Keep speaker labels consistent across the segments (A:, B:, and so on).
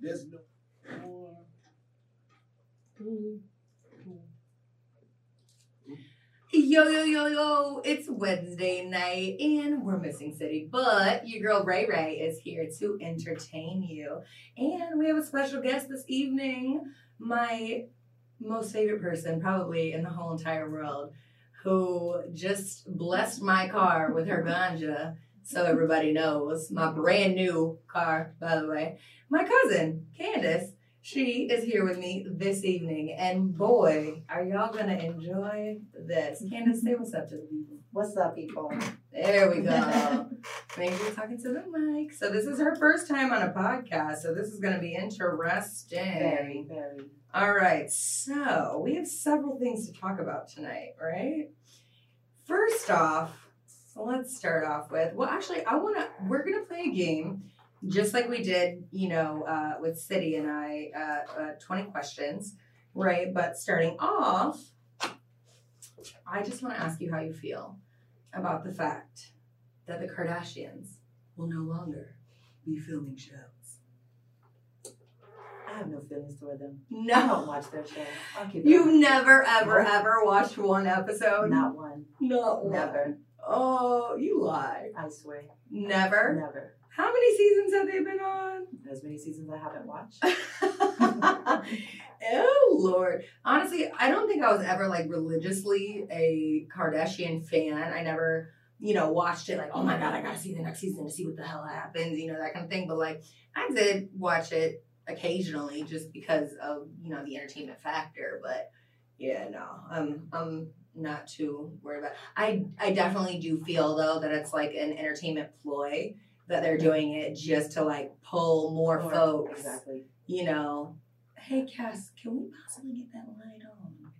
A: There's no more.
B: Yo, yo, yo, yo, it's Wednesday night and we're missing City, but your girl Ray Ray is here to entertain you. And we have a special guest this evening, my most favorite person probably in the whole entire world, who just blessed my car with her ganja. So everybody knows my brand new car, by the way. My cousin, Candace, she is here with me this evening, and boy, are y'all gonna enjoy this. Candace, say what's up to the people.
C: What's up, people?
B: There we go. Make sure you're talking to the mic. So this is her first time on a podcast, so this is gonna be interesting.
C: Very, very.
B: All right, so we have several things to talk about tonight, right? First off, so let's start off with well, actually, I wanna we're gonna play a game just like we did, you know, uh, with City and I, uh, uh, 20 questions, right? But starting off, I just want to ask you how you feel about the fact that the Kardashians will no longer be filming shows.
C: I have no feelings toward them. I
B: No.
C: don't watch their show. I'll keep
B: You've never, ever,
C: Nope.
B: ever watched one episode?
C: Not one.
B: Not one.
C: Never.
B: Oh, you lie.
C: I swear.
B: Never?
C: Never.
B: How many seasons have they been on?
C: As many seasons I haven't watched.
B: oh Lord. Honestly, I don't think I was ever like religiously a Kardashian fan. I never, you know, watched it like, oh my god, I gotta see the next season to see what the hell happens, you know, that kind of thing. But like I did watch it occasionally just because of, you know, the entertainment factor. But yeah, no. I'm I'm not too worried about I I definitely do feel though that it's like an entertainment ploy that they're doing it just to like pull more
C: Or-
B: folks
C: Exactly.
B: you know, hey Cass, can we possibly get that light on?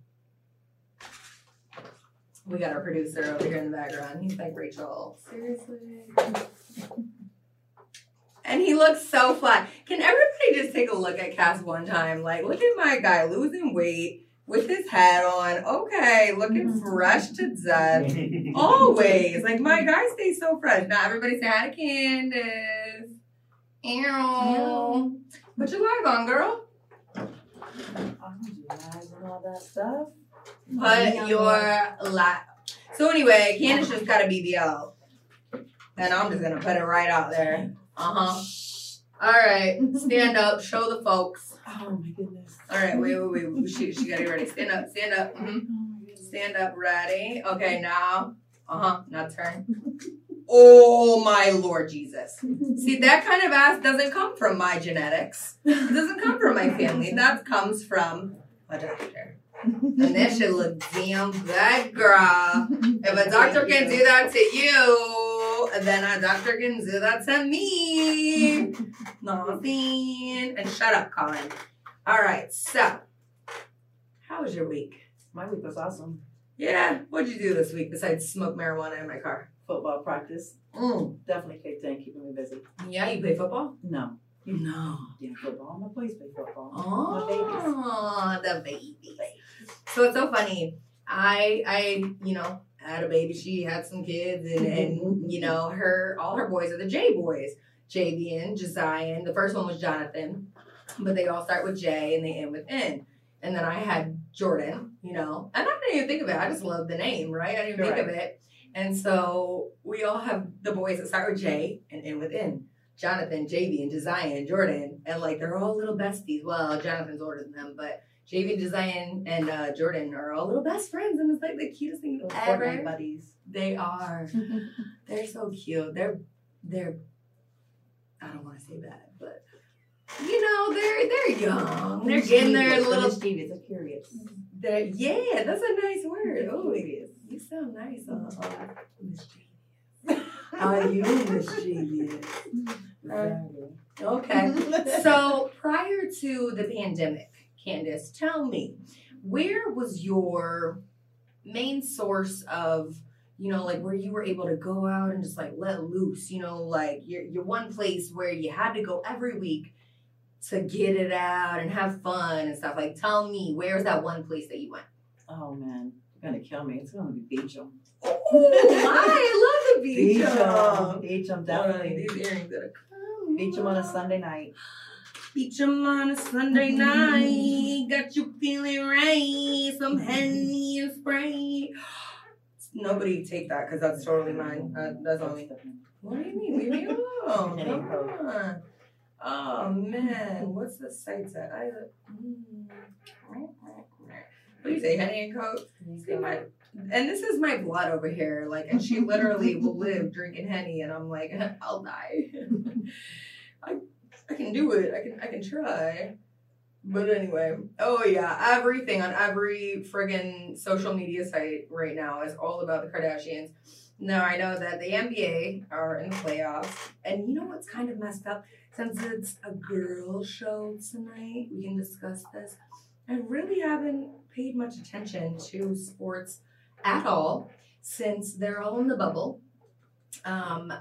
B: We got our producer over here in the background. He's like, Rachel, seriously? And he looks so flat. Can everybody just take a look at Cass one time? Like, look at my guy losing weight with his hat on. Okay, looking fresh to death. Always. Like, my guy stays so fresh. Now, everybody say hi to Candace. Ew. Put your live on, girl.
C: You guys and all that stuff.
B: Put your live. So anyway, Candace just got a BBL. And I'm just gonna put it right out there. Uh-huh. All right. Stand up. Show the folks.
C: Oh my goodness.
B: All right. Wait, wait, wait. She, she got it ready. Stand up. Stand up. hmm
C: Oh.
B: Stand up. Ready. Okay, now. Uh-huh. Now turn. Oh my Lord Jesus. See, that kind of ass doesn't come from my genetics. It doesn't come from my family. That comes from a doctor. And that should look damn good, girl. If a doctor can do that to you, then a doctor can do that to me. Nothing. And shut up, Colin. All right, so how was your week?
C: My week was awesome.
B: Yeah, what'd you do this week besides smoke marijuana in my car?
C: Football practice.
B: Mm.
C: Definitely kicked in, keeping me busy.
B: Yeah, you play football?
C: No.
B: No.
C: Yeah, football. My boys play football.
B: Oh, the baby. So it's so funny. I, I, you know, had a baby. She had some kids, and, and mm-hmm. Mm-hmm. you know, her all her boys are the J boys. Javian, Josiah. And the first one was Jonathan, but they all start with J and they end with N. And then I had Jordan, you know, and I didn't even think of it. I just loved the name, right? I didn't even think of it. And so we all have the boys that start with J and end with N. Jonathan, Josiah, and Jordan, and like they're all little besties. Well, Jonathan's older than them, but JV, Design and uh, Jordan are all little best friends, and it's like the cutest thing
C: Those
B: ever.
C: Fortnite buddies.
B: They are. They're so cute. They're they're. I don't want to say that, but you know they're they're young. They're getting their little.
C: mischievous. I'm curious.
B: They're, yeah, that's a nice word. Oh, it is. you sound nice on mischievous. Are you mischievous?
C: Very.
B: Okay. so prior to the pandemic, Candace, tell me, where was your main source of, you know, like where you were able to go out and just like let loose, you know, like your your one place where you had to go every week to get it out and have fun and stuff. Like tell me, where's that one place that you went?
C: Oh man, you're gonna kill me. It's gonna be Beecham.
B: Oh, I love the beach.
C: Beecham. Beecham,
B: Definitely.
C: definitely.
B: These earrings that are coming.
C: Beecham on a Sunday night.
B: Beach 'em on a Sunday night. Got you feeling right. Some Henny and Sprite. Nobody take that because that's totally mine. Uh, that's only. What do you mean? Leave me alone. Come on. Oh man, what's the site at? I. Mm. What do you say, Henny and Coke? See my, and this is my blood over here. Like, and she literally will live drinking henny, and I'm like, I'll die. I, I can do it. I can, I can try. But anyway, oh yeah, everything on every friggin' social media site right now is all about the Kardashians. Now I know that the NBA are in the playoffs, and you know what's kind of messed up? Since it's a girl show tonight, we can discuss this. I really haven't paid much attention to sports at all since they're all in the bubble. Um,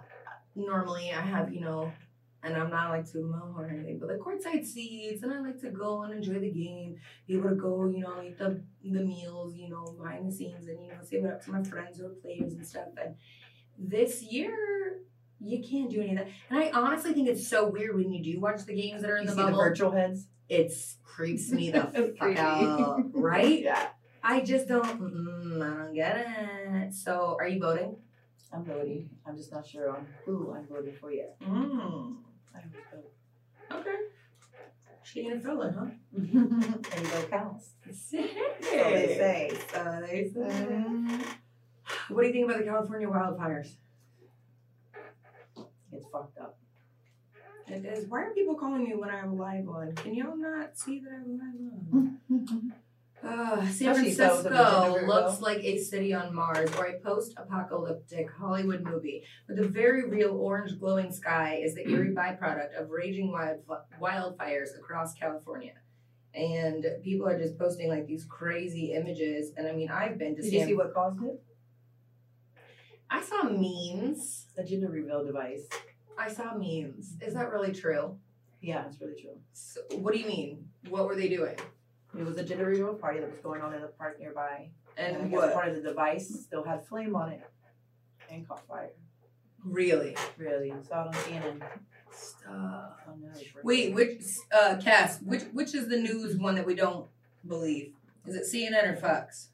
B: normally I have, you know, and I'm not like to moan or anything, but the courtside seats, and I like to go and enjoy the game, be able to go, you know, eat the the meals, you know, behind the scenes, and you know, say what up to my friends are players and stuff. And this year, you can't do any of that. And I honestly think it's so weird when you do watch the games that are in
C: You
B: the
C: see the
B: bubble.
C: virtual heads?
B: it's creeps me the fuck out, right?
C: Yeah.
B: I just don't. Mm, I don't get it. So, are you voting?
C: I'm voting. I'm just not sure on who I'm voting for yet.
B: Mm.
C: I hope
B: Okay. She ain't a villain, huh?
C: and Any vote counts.
B: So
C: they say.
B: So they say. What do you think about the California wildfires?
C: It's fucked up.
B: It is. Why are people calling me when I'm live on? Can y'all not see that I'm live on? Uh, San
C: Especially so with the
B: Francisco looks like a city on Mars or a post-apocalyptic Hollywood movie. But the very real orange glowing sky is the eerie byproduct of raging wild wildfires across California. And people are just posting like these crazy images. And I mean, I've been to
C: Did you
B: San.
C: see what caused it?
B: I saw memes.
C: The gender reveal device.
B: I saw memes. Is that really true?
C: Yeah, it's really true.
B: So, what do you mean? What were they doing?
C: It was a gender reveal party that was going on in the park nearby. I
B: And
C: guess
B: what?
C: part of the device still had flame on it and caught fire.
B: Really?
C: Really. Saw it on CNN.
B: Stop.
C: Oh, no, it's
B: Wait, which uh Cass, which which is the news one that we don't believe? Is it CNN or Fox?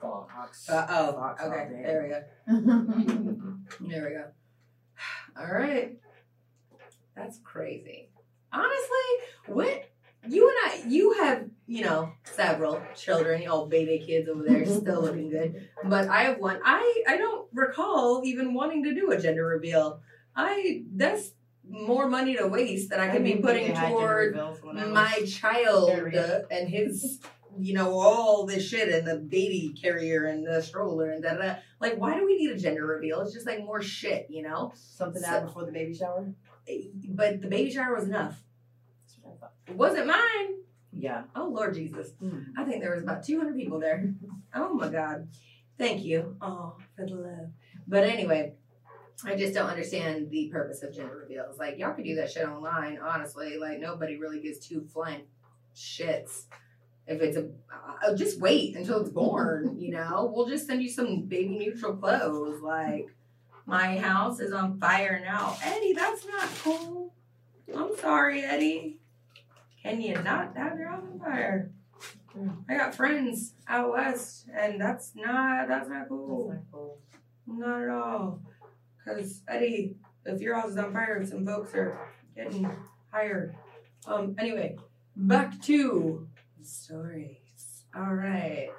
A: Fox.
B: Uh, oh,
C: Fox
B: okay. There we go. There we go. All right. That's crazy. Honestly, what you and I you have, you know, several children, all baby kids over there still looking good. But I have one. I I don't recall even wanting to do a gender reveal. I that's more money to waste that I could be
C: didn't think
B: putting
C: they had gender
B: toward
C: reveals when I was-
B: my child uh, and his you know all this shit and the baby carrier and the stroller and da da da. like why do we need a gender reveal it's just like more shit you know
C: Something
B: So-
C: happened before the baby shower.
B: but the baby shower was enough
C: That's what I thought.
B: It wasn't mine
C: Yeah.
B: oh lord jesus
C: Mm.
B: i think there was about 200 people there oh my god thank you oh for the love but anyway I just don't understand the purpose of gender reveals. Like y'all could do that shit online, honestly. Like nobody really gives two flying shits. If it's a, uh, just wait until it's born. You know, we'll just send you some baby neutral clothes. Like my house is on fire now, Eddie. That's not cool. I'm sorry, Eddie. Can you not have your house on fire? I got friends out west, and that's not that's not
C: That's
B: cool.
C: not cool.
B: Not at all. Because, Eddie, if your house is on fire, some folks are getting hired. Um, anyway, back to stories. All right.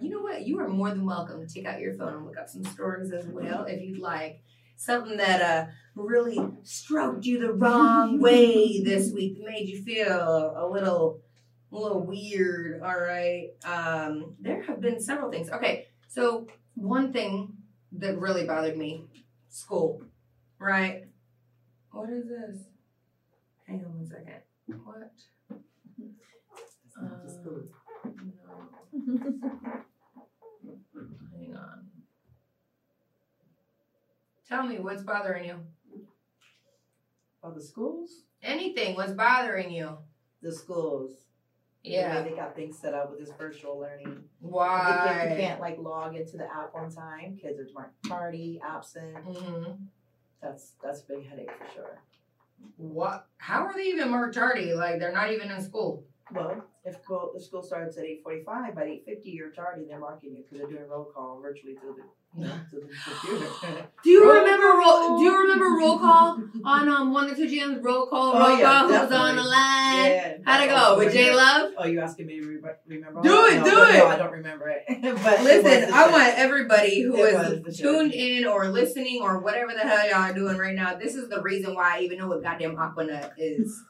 B: You know what? You are more than welcome to take out your phone and look up some stories as well if you'd like. Something that uh really stroked you the wrong way this week made you feel a little a little weird, all right? Um, there have been several things. Okay, so one thing that really bothered me school, right? What is this? Hang on one second. What?
C: It's not just cool.
B: No. Hang on. Tell me what's bothering you.
C: Oh, the schools?
B: Anything, what's bothering you?
C: The schools. The
B: Yeah.
C: way they got things set up with this virtual learning. If you
B: Why?
C: can't like log into the app on time. Kids are marked tardy, absent.
B: hmm
C: That's that's a big headache for sure.
B: What? How are they even marked tardy? Like they're not even in school.
C: Well, if school, the school starts at eight forty-five, by eight fifty, you're tardy, they're marking you because they're doing roll call virtually through the, you know, through the computer.
B: Do you remember roll?
C: call.
B: Do you remember roll call on um one or two GM's roll call?
C: Oh,
B: Roll
C: yeah,
B: call. Who's on the line?
C: Yeah.
B: How'd it go with J Love?
C: Oh, you asking me to re- remember?
B: Do it,
C: No,
B: do it.
C: No, I don't remember it. but
B: Listen,
C: the
B: I want everybody who
C: It
B: is tuned in or listening or whatever the hell y'all are doing right now. This is the reason why I even know what goddamn Aquanet is.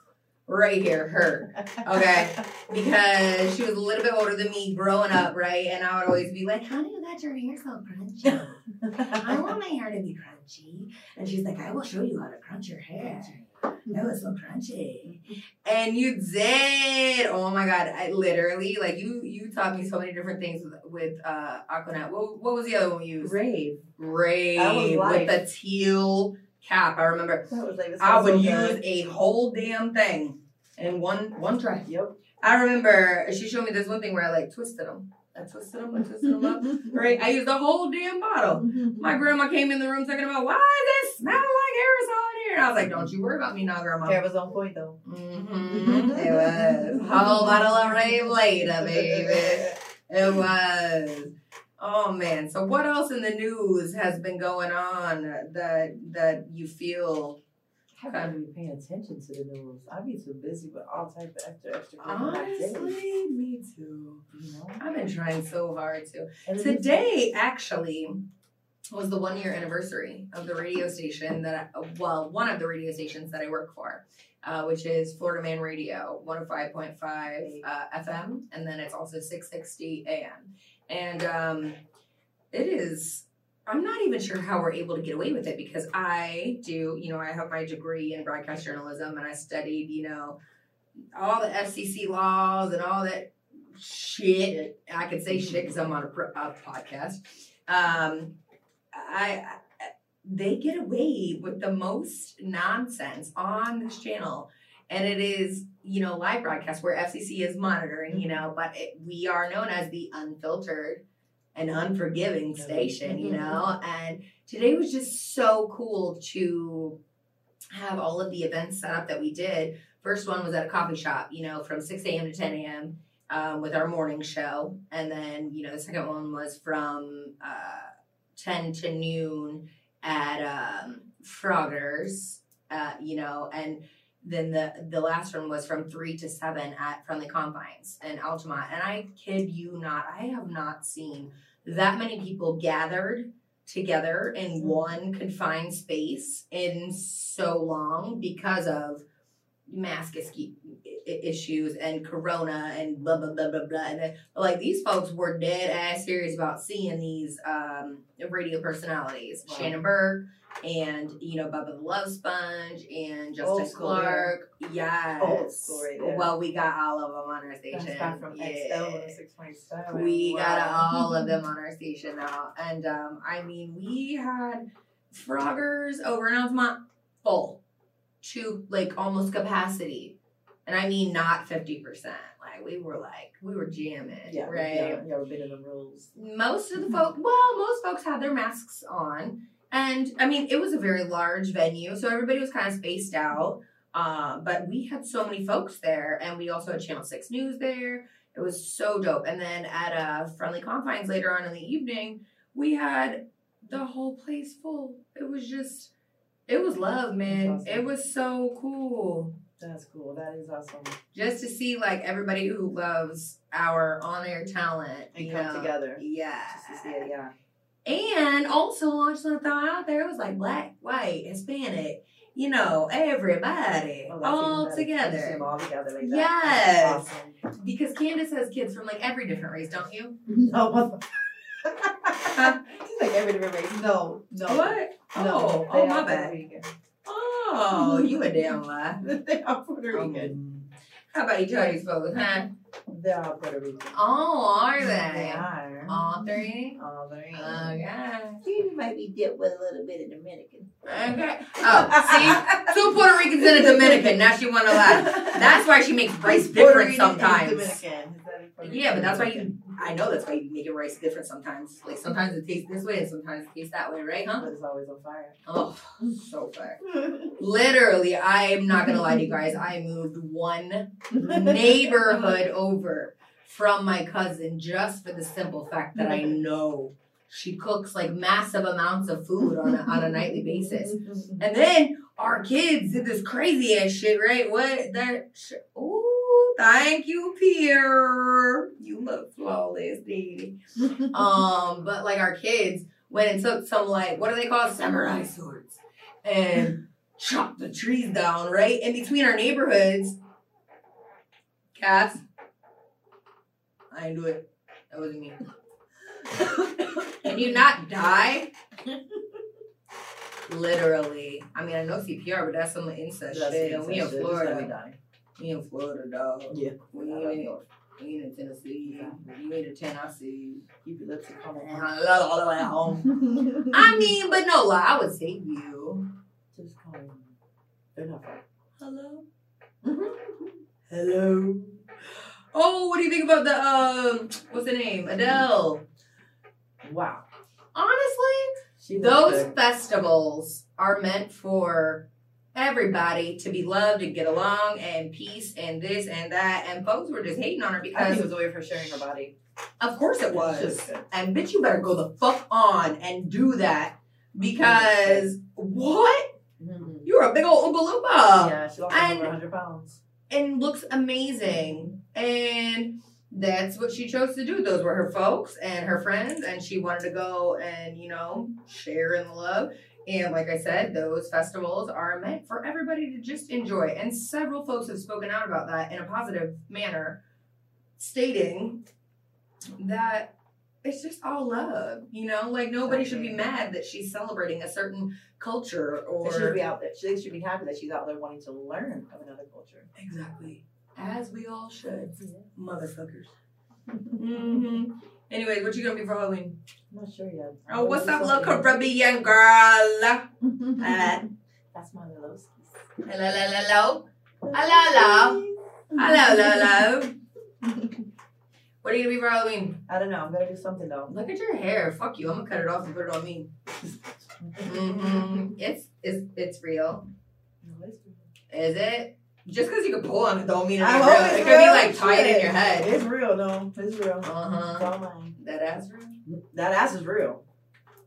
B: Right here, her. Okay. Because she was a little bit older than me growing up, right? And I would always be like, How do you got your hair so crunchy? I want my hair to be crunchy. And she's like, I will show you how to crunch your hair. That was so crunchy. And you did. Oh my god. I literally like you you taught me so many different things with, with uh Aquanet. What, what was the other one we used?
C: Rave.
B: Rave with the teal cap. I remember
C: That was like,
B: I would use
C: good.
B: a whole damn thing in one one try.
C: Yep.
B: I remember she showed me this one thing where I like twisted them. I twisted them, I twisted them up. Right, I used the whole damn bottle. My grandma came in the room talking about why does it smell like aerosol in here? And I was like, "Don't you worry about me now, grandma."
C: It was on point though.
B: Mm-hmm. It was whole bottle of rave later, baby. It was. Oh man. So what else in the news has been going on that that you feel
C: I haven't been paying attention to the news. I've been too busy with all type of extra extra
B: honestly me too.
C: You know.
B: I've been trying so hard to.
C: And
B: Today actually was the one year anniversary of the radio station that I, well, one of the radio stations that I work for. Uh, which is Florida Man Radio, 105.5 uh, FM, and then it's also 660 AM. And um, it is, I'm not even sure how we're able to get away with it because I do, you know, I have my degree in broadcast journalism and I studied, you know, all the FCC laws and all that shit. I can say shit because I'm on a, a podcast. Um, I, I they get away with the most nonsense on this channel, and it is you know live broadcast where FCC is monitoring. You know, but it, we are known as the unfiltered and unforgiving station. You know, and today was just so cool to have all of the events set up that we did. First one was at a coffee shop, you know, from 6 a.m. to 10 a.m. Um, with our morning show. And then, you know, the second one was from uh, 10 to noon at um, Frogger's, uh, you know, and then the the last one was from 3 to 7 at Friendly Confines in Altamonte. And I kid you not, I have not seen that many people gathered together in one confined space in so long because of mask is- i- i- issues and corona and blah blah blah blah blah and then, like these folks were dead ass serious about seeing these um radio personalities
C: Wow.
B: shannon burke and you know Bubba the Love Sponge and Justin
C: Old school.
B: Clark. Yes.
C: Old school there.
B: well, we got all of them on our station.
C: From
B: Yeah.
C: XL to six twenty seven.
B: We got all of them on our station now. And um, I mean, we had Froggers over in Altamonte full to like almost capacity. And I mean, not 50%. Like, we were like, we were jamming,
C: Yeah,
B: right?
C: Yeah, yeah, we've been in the rules.
B: Most of the folk, well, most folks had their masks on. And I mean, it was a very large venue, so everybody was kind of spaced out. Uh, but we had so many folks there, and we also had Channel 6 News there. It was so dope. And then at uh, Friendly Confines later on in the evening, we had the whole place full. It was just, it was love, man.
C: Awesome.
B: It was so cool
C: That's cool. That is awesome.
B: just to see like everybody who loves our on-air talent
C: And come
B: know,
C: together.
B: Yeah.
C: Just to see it, yeah.
B: And also, I just want to throw out there, it was like black, white, Hispanic, you know, everybody
C: Oh,
B: all together.
C: them all together like that.
B: Yes.
C: Awesome.
B: Because Candace has kids from like every different race, don't you?
C: No, what the She's like every different race. No, no.
B: What?
C: No,
B: Oh,
C: they
B: oh,
C: are
B: my
C: Puerto
B: bad.
C: Rican.
B: Oh, you a damn lie.
C: they are Puerto Rican.
B: Um, how about you tell these folks, huh?
C: They're Puerto Rican.
B: Oh, are
C: They
B: they?
C: are.
B: All mm-hmm. three?
C: All three.
B: Oh, okay.
C: She might be dipped with a little bit of Dominican.
B: Okay. Oh, see? Two Puerto Ricans and a Dominican. Now she wanna laugh. That's why she makes rice different sometimes.
C: Dominican. Is that a Puerto
B: Yeah, but that's why you. I know that's why you make your rice different sometimes. Like sometimes it tastes this way and sometimes it tastes that way, right? Huh?
C: But it's always on fire.
B: Oh, so fair. Literally, I'm not gonna lie to you guys. I moved one neighborhood over from my cousin just for the simple fact that I know she cooks like massive amounts of food on a, on a nightly basis. And then our kids did this crazy ass shit, right? What that? Sh- Ooh, thank you, Pierre. You look flawless, baby. um, but like our kids went and took some like what do they call samurai swords and chopped the trees down, right? In between our neighborhoods. Cass, I didn't do it. That wasn't me. Can you not die? Literally. I mean, I know CPR, but that's some incest
C: That's
B: shit. And we in
C: incest shit. Just let me
B: Florida. We in Florida, dog.
C: Yeah.
B: We ain't, we in Tennessee. We in Tennessee.
C: Keep your lips
B: all the way home. I mean, but no lie, I would save you.
C: Just call them. They're not far.
B: Hello? Mm-hmm. Hello? Oh, what do you think about the, um, what's the name? Adele.
C: Wow.
B: Honestly,
C: She
B: those festivals are meant for everybody to be loved and get along and peace and this and that. And folks were just hating on her
C: I think
B: because,
C: it was a way for sharing her body.
B: of course it was. And bitch, you better go the fuck on and do that because what?
C: Mhm.
B: You're a big old Oompa Loompa.
C: yeah, she lost
B: and-
C: over 100 pounds.
B: and looks amazing. And that's what she chose to do. Those were her folks and her friends, and she wanted to go and, you know, share in the love. And like I said, those festivals are meant for everybody to just enjoy. And several folks have spoken out about that in a positive manner, stating that it's just all love, you know? Like nobody should be mad that she's celebrating a certain culture
C: They should be out there. She should be happy that she's out there wanting to learn of another culture.
B: Exactly. As we all should. Motherfuckers. Mm-hmm. Anyways, what you gonna be for Halloween?
C: I'm not sure yet.
B: Oh, what's up, little Caribbean girl? Uh,
C: That's my little skis.
B: hello, hello, hello. Hello, hello. Hello, hello. What are you gonna be for Halloween?
C: I don't know. I'm gonna do something though.
B: Look at your hair. Fuck you. I'm gonna cut it off and put it on me. Mm-hmm. It's it's it's real.
C: No, it's good.
B: Is it? Just because you can pull on it don't mean it's
C: I
B: real. It could be like tied in your head.
C: It's real though. It's real.
B: Uh-huh.
C: All mine.
B: That ass real?
C: That ass is real.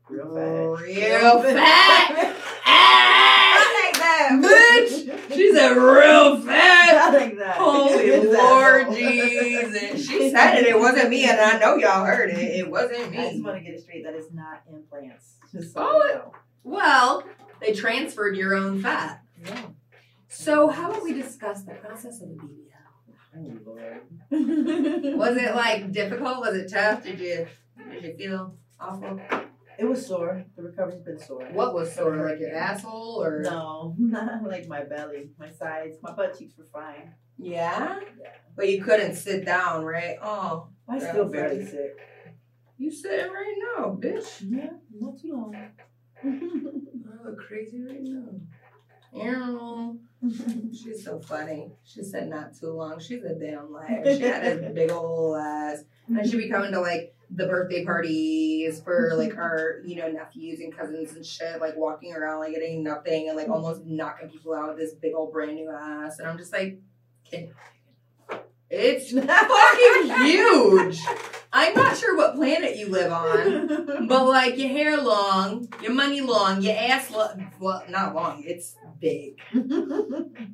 C: Real fat.
B: Real fat.
C: I like that.
B: Bitch, She said real fat.
C: I like that.
B: Holy Lord. Jesus. She said it. It wasn't me, and I know y'all heard it. It wasn't me.
C: I just want to get it straight. That is not implants. Just so
B: Oh,
C: you know.
B: Well, they transferred your own fat.
C: Yeah.
B: So how about we discuss the process of the BBL?
C: Oh, Lord.
B: Was it like difficult? Was it tough? Did you did you feel awful?
C: It was sore. The recovery's been sore.
B: What was sore? like your asshole or
C: No, like my belly, my sides, my butt cheeks were fine.
B: Yeah?
C: Yeah.
B: But you couldn't sit down, right? Oh,
C: I still barely sick.
B: you sitting right now, bitch.
C: Yeah, not too long.
B: I look crazy right now. Ew. She's so funny. She said not too long. She's a damn liar. She had a big old ass. And she'd be coming to like the birthday parties for like our, you know, nephews and cousins and shit, like walking around like it ain't nothing and like almost knocking people out with this big old brand new ass. And I'm just like, can it's fucking huge. I'm not sure what planet you live on. But like your hair long, your money long, your ass long. Well, not long. It's big.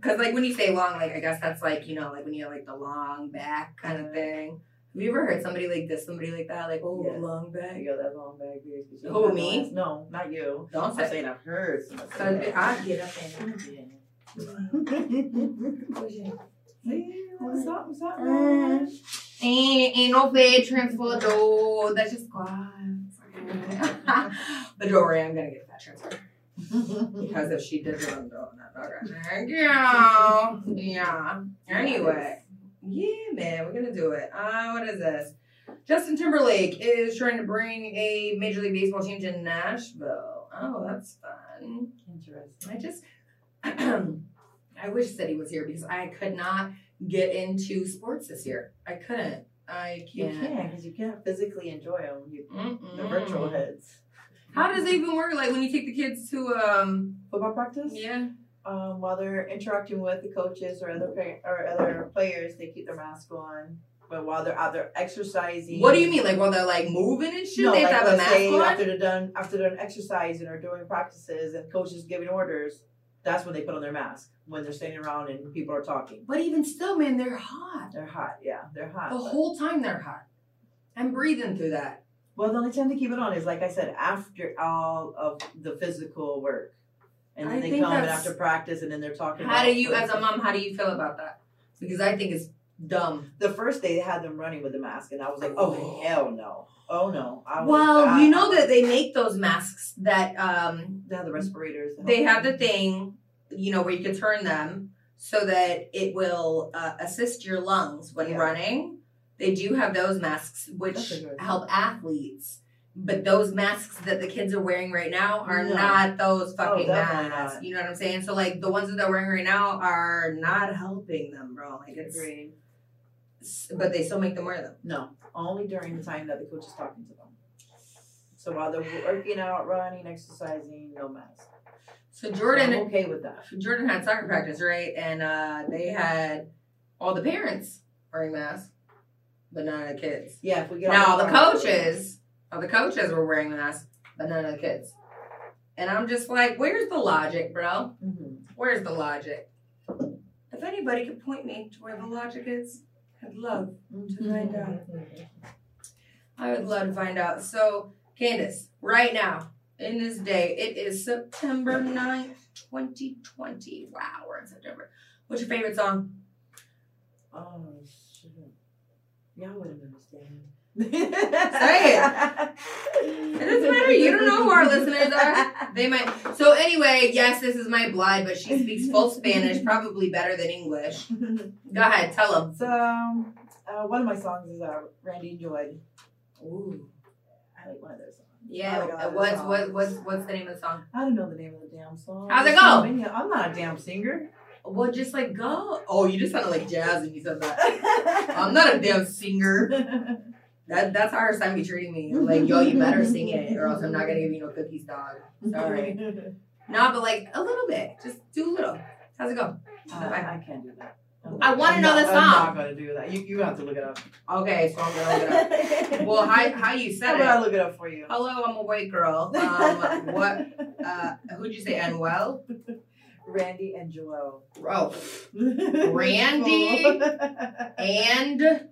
B: Cause like when you say long, like I guess that's like you know like when you have like the long back kind of thing. Have you ever heard somebody like this? Somebody like that? Like oh
C: Yes.
B: long back.
C: you go, that long bag here. 'cause you
B: Who,
C: have
B: me?
C: last- No, not you.
B: Don't
C: I'm
B: say.
C: saying I've heard somebody.
B: I get up and.
C: What's up, what's up,
B: Mm.
C: man?
B: Ain't, ain't no fed transfer though. That's just but don't worry, I'm gonna get that transfer. Because if she does it, I'm doing that. Okay. Yeah. Yeah. Anyway, Yeah, man, we're gonna do it. Uh, what is this? Justin Timberlake is trying to bring a Major League Baseball team to Nashville. Oh, that's fun.
C: Interesting.
B: I just, I wish that he was here because I could not get into sports this year. I couldn't. I
C: You
B: can't.
C: can because you can't physically enjoy them. You, the virtual heads.
B: How does it even work? Like when you take the kids to um,
C: Football practice.
B: yeah.
C: Um, while they're interacting with the coaches or other or other players, they keep their mask on. But while they're out there exercising,
B: What do you mean? Like while they're like moving and shit,
C: No,
B: they have
C: like
B: to have a mask
C: say
B: on.
C: after they're done after they're done exercising or doing practices and coaches giving orders, that's when they put on their mask when they're standing around and people are talking.
B: But even still, man, they're hot.
C: They're hot, yeah, they're hot.
B: The whole time they're hot. I'm breathing through that.
C: Well, the only time they keep it on is like I said after all of the physical work, and then
B: I
C: they come and after practice and then they're talking.
B: How do you, as a mom, how do you feel about that? Because I think it's dumb.
C: The first day they had them running with the mask, and I was like, oh hell no, oh no. I was,
B: Well,
C: I-
B: you know that they make those masks that um
C: they have the respirators.
B: they have the thing, you know, where you can turn them so that it will uh, assist your lungs when
C: Yeah.
B: running. They do have those masks which
C: That's a good-
B: help athletes. But those masks that the kids are wearing right now are
C: No.
B: not those fucking
C: definitely
B: masks.
C: not.
B: You know what I'm saying? So like the ones that they're wearing right now are not helping them, bro. Like it's
C: Agreed.
B: but they still make them wear them.
C: No, only during the time that the coach is talking to them. So while they're working out, running, exercising, no mask.
B: So
C: So
B: Jordan
C: I'm okay with that.
B: Jordan had soccer practice, right? And uh, they had all the parents wearing masks, but none of the kids.
C: Yeah, if we get
B: Now
C: on
B: the coaches, all the coaches were wearing masks, but none of the kids. And I'm just like, where's the logic, bro?
C: Mhm.
B: Where's the logic? If anybody could point me to where the logic is, I'd love to find out. I would love to find out. So, Candace, right now, in this day, it is September 9th, 2020. Wow, we're in September. What's your favorite song?
C: Oh! Y'all wouldn't understand.
B: Say it. It doesn't matter. You don't know who our listeners are. They might. So, anyway, yes, this is my blood, but she speaks full Spanish, probably better than English. Go ahead, tell them.
C: so, um, uh, one of my songs is uh, Randy and Joy.
B: Ooh.
C: I like one of those songs.
B: Yeah,
C: I like a lot of
B: what's, what, what's, what's the name of the song?
C: I don't know the name of the damn song.
B: How's it
C: There's
B: go?
C: I'm not a damn singer.
B: Well, just like go. Oh, you just sounded like jazz when you said that. I'm not a damn singer. That that's how her son be treating me. Like, yo, you better sing it, or else I'm not gonna give you no cookies, dog. Sorry. No, but like a little bit. Just do a little. How's it go?
C: I, I can't do that.
B: I wanna know
C: not-
B: song.
C: I'm not gonna do that. You you have to look it up.
B: Okay, so I'm gonna look it up. Well, how how you
C: How
B: said
C: about I
B: it?
C: look it up for you?
B: Hello, I'm a white girl. Um, what? Uh, who'd you say? Anuel?
C: Randy and Joel.
B: Oh, Randy? and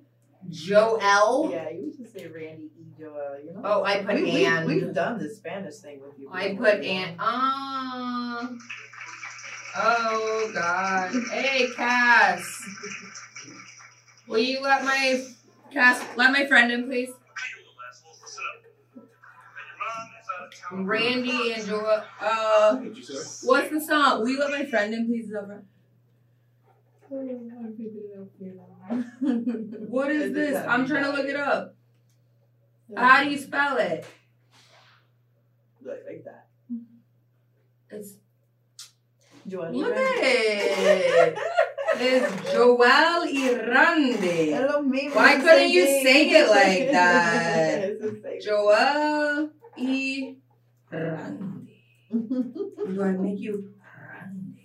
B: Joel.
C: yeah, you should say Randy E. Joel. You know.
B: Oh, I put
C: we, we,
B: and.
C: We've done the Spanish thing with you.
B: I put and. Uh, oh God! Hey, Cass. Will you let my Cass let my friend in, please? Randy and Joel. Uh,
A: What'd you say?
B: what's the song? Will you let my friend in, please? Over.
C: I figured it out for you.
B: What is this?
C: a
B: I'm trying to look it up. How do you spell it?
C: Look like that?
B: It's
C: Joel.
B: look at it. It's Joel Irande. Why couldn't you say it like that? Joel E. Rande. Do I make you Rande?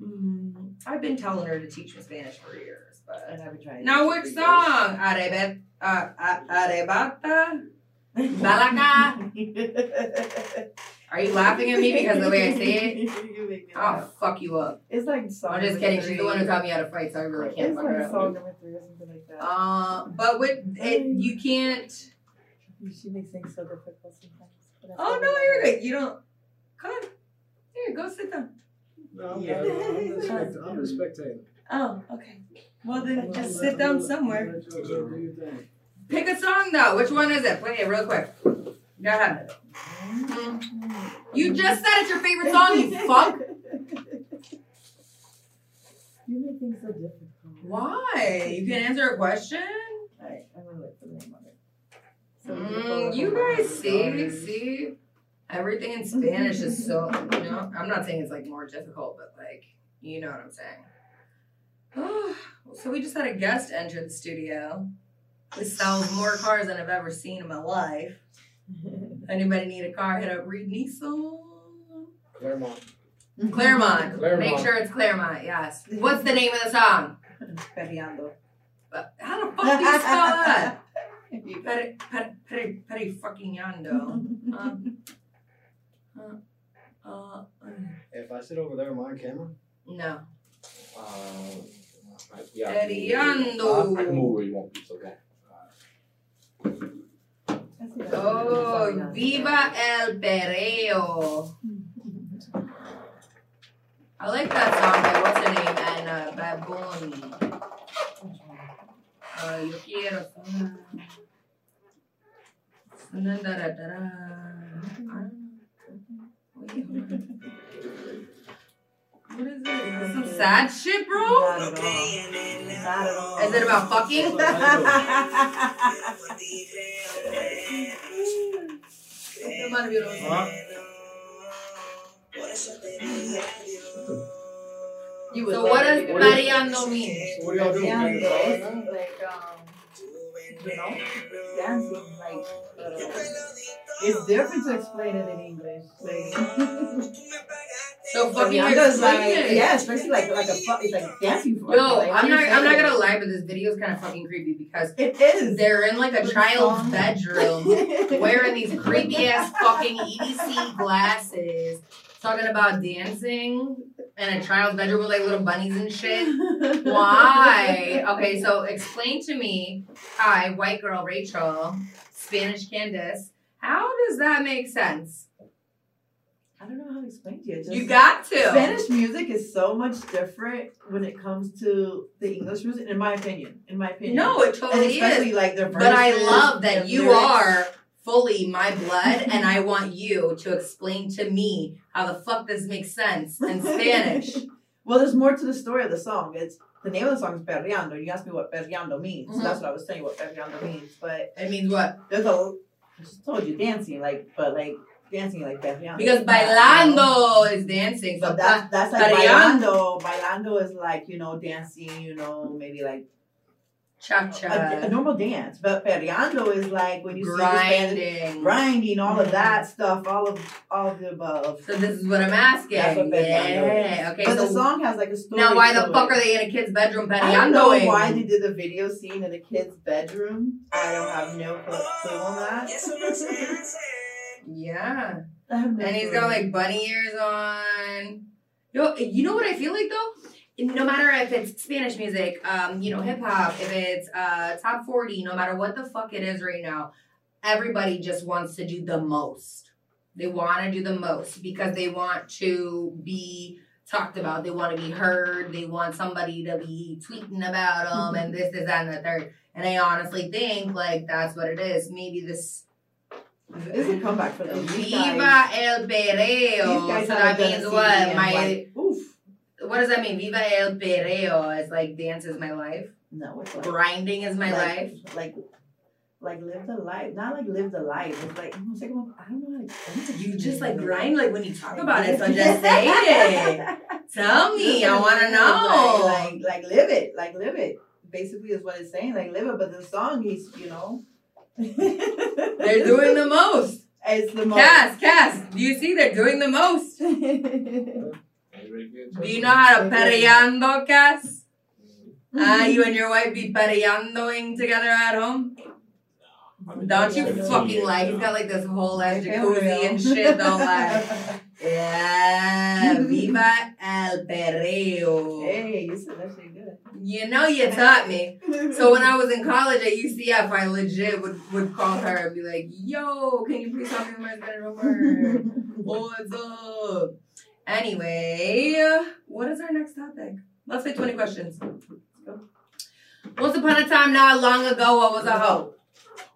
B: Mm, I've been telling her to teach me Spanish for years, but
C: been trying. to
B: now which song? Uh, uh, Arebata.
C: for years.
B: Balaga. Are you laughing at me because of the way I say it?
C: You
B: I'll
C: laugh.
B: fuck you up.
C: It's like song
B: I'm just kidding. She's the one who taught me how to fight, so I really can't
C: It's
B: fuck
C: like
B: her
C: song
B: up.
C: number three or something like that.
B: Uh, but with it, you can't.
C: She makes things so difficult sometimes.
B: Oh no,
C: we
B: you're good. You don't. Come on. Here, go sit down.
A: No, I'm,
C: Yeah.
A: I'm, I'm, the spect- I'm the spectator.
B: Oh, okay. Well then,
A: gonna
B: just
A: let-
B: sit down
A: I'm
B: somewhere.
A: I'm gonna let you do your thing.
B: Pick a song though. Which one is it? Play it real quick. Go ahead. You just said it's your favorite song, you fuck.
C: You make things so difficult.
B: Why? You can't answer a question?
C: Alright, I'm gonna look for the name of it. So we can pull
B: Mm, you guys see,
C: stars.
B: see, everything in Spanish is so. You know, I'm not saying it's like more difficult, but like, you know what I'm saying. so we just had a guest enter the studio. This sells more cars than I've ever seen in my life. Anybody need a car? Hit up Reed Nissan.
A: Claremont.
B: Claremont.
A: Claremont.
B: Make sure it's Claremont. Yes. What's the name of the song?
C: Perreando.
B: How the fuck do you spell that? Peri, peri, peri, peri fucking yando. Uh, uh, uh,
A: If I sit over there, am I on camera?
B: no.
D: Uh, yeah.
B: Perreando.
D: I can move where you want, it's okay.
B: Oh, viva el perreo. I like that song by what's her name and uh, Bad Bunny. Uh, yo quiero sonar. Nandaradara. I don't know. Wait, hold on. What is this? This some sad shit, bro?
C: Not at all. Not at all.
B: Is it about fucking?
A: Huh?
C: You would
B: So what
C: it
B: does
C: because-
B: Mariano mean?
A: What do y'all do?
C: Perreando
A: You guys
C: is like, um, you know, dancing, like, uh, it's different to explain it in English. Like,
B: So fucking
C: is like,
B: it.
C: yeah, especially like, like a, fu- it's like dancing.
B: Yo,
C: like,
B: I'm not. I'm not gonna lie, but this video is kind of fucking creepy because
C: It is.
B: they're in like a child's bedroom wearing these creepy ass fucking EDC glasses, talking about dancing in a child's bedroom with like little bunnies and shit. Why? Okay, so explain to me. Hi, white girl Rachel, Spanish Candace. How does that make sense?
C: I don't know how to explain to you. It's
B: You got to.
C: Spanish music is so much different when it comes to the English music, in my opinion. In my opinion.
B: No, it
C: and
B: totally is.
C: especially like the
B: But I love that you
C: lyrics.
B: are fully my blood, and I want you to explain to me how the fuck this makes sense in Spanish.
C: Well, there's more to the story of the song. It's the name of the song is Perreando. You asked me what Perreando means.
B: Mhm.
C: That's what I was saying. What Perreando means, but
B: It means what?
C: there's a. I just told you dancing, like, but like dancing like Perreando.
B: Because bailando is dancing. So
C: But that's that's like
B: Perreando.
C: bailando. Bailando is like you know dancing. You know maybe like
B: cha
C: a, a normal dance. But perreando is like when you see the Spanish
B: grinding.
C: grinding, all of that mm-hmm. stuff, all of all of the above.
B: So this is what I'm asking.
C: That's what bailando
B: yeah. Okay.
C: but the song has like a story.
B: now, why the fuck
C: it.
B: are they in a kid's bedroom
C: I don't know why they did the video scene in a kid's bedroom. I don't have no clue clue on that.
B: Yeah.
C: I have no
B: And he's got like bunny ears on. Yo, you know what I feel like though? No matter if it's Spanish music, um, you know, hip hop, if it's uh top 40, no matter what the fuck it is right now, everybody just wants to do the most. They want to do the most because they want to be talked about. They want to be heard. They want somebody to be tweeting about them and this, this, that, and the third. And I honestly think like that's what it is. Maybe this
C: It's a comeback for them.
B: Viva el
C: guys
B: So that means what? My. What does that mean? Viva el perreo. It's like dance is my life.
C: No, it's like
B: Grinding is my
C: like,
B: life.
C: Like, like live the life. Not like live the life. It's like it's like I don't know how to explain it.
B: You just like grind like when you talk about it. So just say it. Tell me. I want to know.
C: Like, like, like live it. Like live it. Basically, is what it's saying. Like live it. But the song, is, you know.
B: They're doing the most.
C: It's the most.
B: Cass, Cass, do you see they're doing the most?
D: Are you ready for your
B: Do you know how to perreando, Cass? Ah, you and your wife be pereandoing together at home? Don't you fucking lie. He's got like this whole ass jacuzzi and shit. Don't lie. Yeah, viva el perreo.
C: Hey, you said that shit good.
B: You know you taught me. So when I was in college at UCF, I legit would, would call her and be like, yo, can you please help me with my Spanish homework? What's up? Anyway, what is our next topic? Let's say 20 questions. Once upon a time, not long ago, what was a hoe?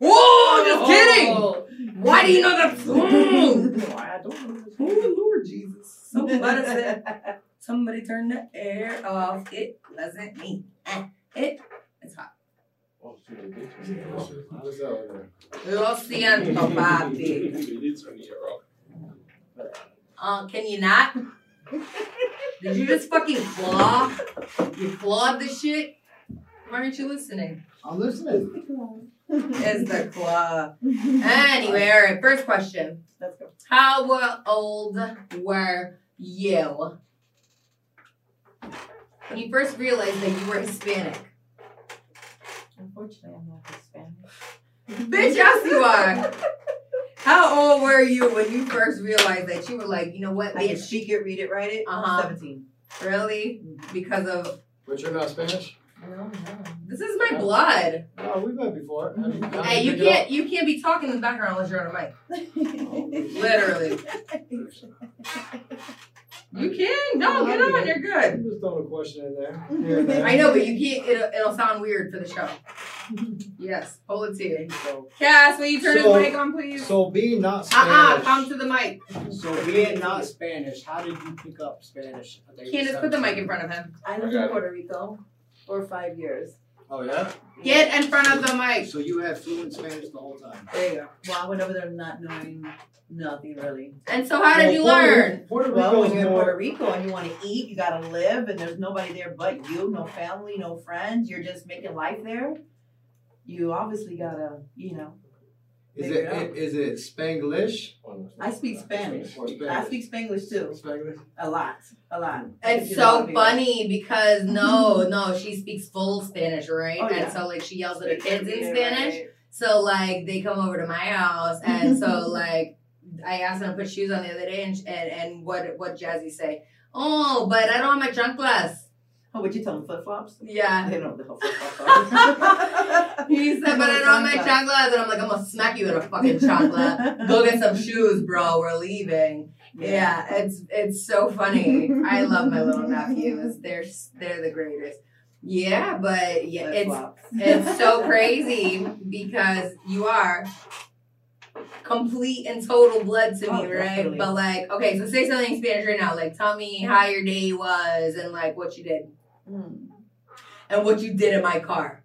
B: Oh, just kidding! Oh. Why do you know that song?
C: Why I don't know.
B: Oh, Lord Jesus. So what is? Somebody turn the air off. It wasn't me. It. It's hot.
D: Oh, shit, they did turn it off.
A: What's that over
B: Lo siento, papi.
D: They did turn the air off.
B: Uh, can you not? Did you just fucking claw? You clawed the shit? Why aren't you listening?
A: I'm listening.
B: Is the claw. Anyway, all right, first question.
C: Let's go.
B: How old were you when you first realized that you were Hispanic?
C: Unfortunately, I'm not Hispanic.
B: Bitch, yes you are. How old were you when you first realized that you were like, you know what,
C: I can
B: bitch?
C: speak it, read it, write it.
B: Uh-huh.
C: 17.
B: Really? Because of
A: But you're not Spanish?
C: No, no.
B: This is my blood.
A: No, we've met before. How did- how
B: Hey, you can't you can't be talking in the background unless you're on a mic. Literally. You can. No, get on. You're
A: up?
B: good.
A: You just throw a question in there. Here and there.
B: I know, but you can't. It'll, it'll sound weird for the show. Yes, hold it to you.
A: So,
B: Cass, will you turn
A: So-
B: his mic on, please?
A: so being not
B: Uh uh
A: Spanish.
B: come to the mic.
A: So being not Spanish, how did you pick up Spanish? at the age
B: Candace, put the mic in front of him.
C: I lived in Puerto Rico for five years.
A: Oh yeah.
B: Get in front of the mic.
A: So you had fluent Spanish the whole time.
B: There you go.
C: Well, I went over there not knowing nothing really.
B: And so, how did
A: Well,
B: you
A: Puerto-
B: learn?
A: Puerto Rico
C: Well,
A: Rico's
C: when you're in. Puerto Rico and you want to eat, you gotta live, and there's nobody there but you, no family, no friends. You're just making life there. You obviously gotta, you know.
A: Is
C: figure
A: it,
C: it out.
A: is it Spanglish
C: I speak Spanish.
A: Spanish?
C: I speak Spanglish too,
A: Spanglish.
C: a lot, a lot.
B: It's
C: speak lot
B: so funny because no, no, she speaks full Spanish, right?
C: Oh, yeah.
B: And so like she yells at her kids in Spanish.
C: right?
B: So like they come over to my house, and so like I asked them to put shoes on the other day, and and, and what what Jazzy say? Oh, but I don't have my chanclas.
C: Oh, what you tell them flip flops?
B: Yeah.
C: They don't know the flip flops.
B: He said, but I don't have my chanclas, and I'm like, I'm gonna smack you with a fucking chocolate. Go get some shoes, bro. We're leaving. Yeah, it's it's so funny. I love my little nephews. They're they're the greatest. Yeah, but yeah,
C: Flip
B: it's it's so crazy because you are complete and total blood to oh, me,
C: Oh,
B: right?
C: definitely.
B: But like, okay, so say something in Spanish right now. Like, tell me how your day was and like what you did
C: Mm.
B: and what you did in my car.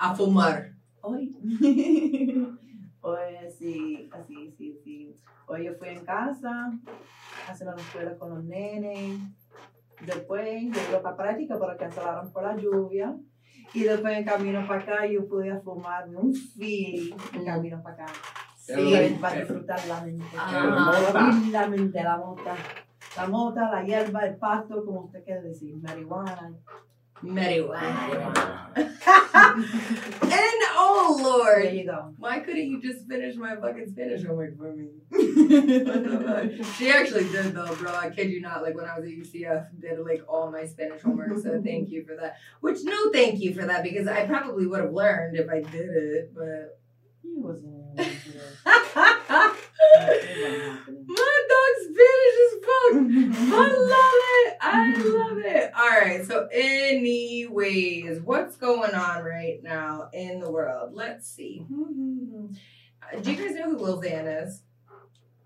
B: A fumar.
C: Hoy. Hoy sí, así, sí, sí. Hoy yo fui en casa, a hacer la escuela con los nenes. Después yo fui a la práctica porque cancelaron por la lluvia. Y después en camino para acá yo pude fumar un feeling en camino para acá.
B: Sí.
C: Para disfrutar la mente.
B: Ajá.
C: La mente, la mota. La mota, la hierba, el pasto, como usted quiere decir, marihuana.
B: Marijuana. and oh
C: There
B: Lord,
C: you go.
B: why couldn't you just finish my fucking Spanish homework for me? she actually did though, bro. I kid you not. Like when I was at UCF, did like all my Spanish homework. So thank you for that. Which no, thank you for that because I probably would have learned if I did it. But
C: he wasn't.
B: my dog's Spanish is fuck. I love it. I love it. All right. So, anyways, what's going on right now in the world? Let's see. Uh, Do you guys know who Lil Xan is?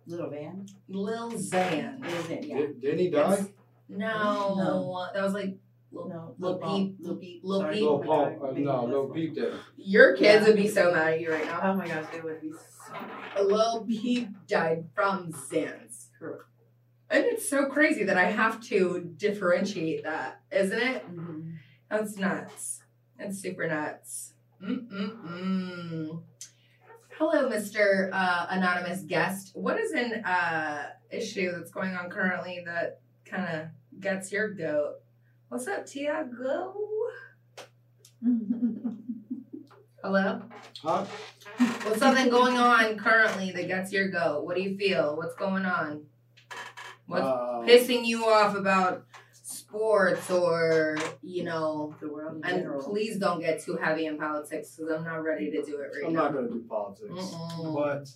C: Little van.
B: Lil Xan.
C: Is it? Yeah.
A: Did, didn't he die?
B: No,
C: No.
B: that was like Lil,
C: No.
B: Lil
C: Pump.
B: Peep.
C: Lil Peep.
B: Lil
C: Sorry.
B: Peep.
A: Lil
C: my
A: Pump. Uh, no, Lil Peep did.
B: Your kids
C: Yeah.
B: would be so mad at you right now.
C: Oh my gosh, they would be so Mad.
B: Lil Peep died from Xans.
C: Correct.
B: And it's so crazy that I have to differentiate that, isn't it?
C: mm
B: That's nuts. That's super nuts. Mm-mm-mm. Hello, Mr. Uh, anonymous guest. What is an uh, issue that's going on currently that kind of gets your goat? What's up, Tiago? Hello?
A: Huh?
B: What's something going on currently that gets your goat? What do you feel? What's going on? What's
A: Uh,
B: pissing you off about sports or, you know,
C: the world in
B: and
C: general.
B: please don't get too heavy in politics because I'm not ready to do it right now.
A: I'm not gonna do politics.
B: Mm-mm.
A: But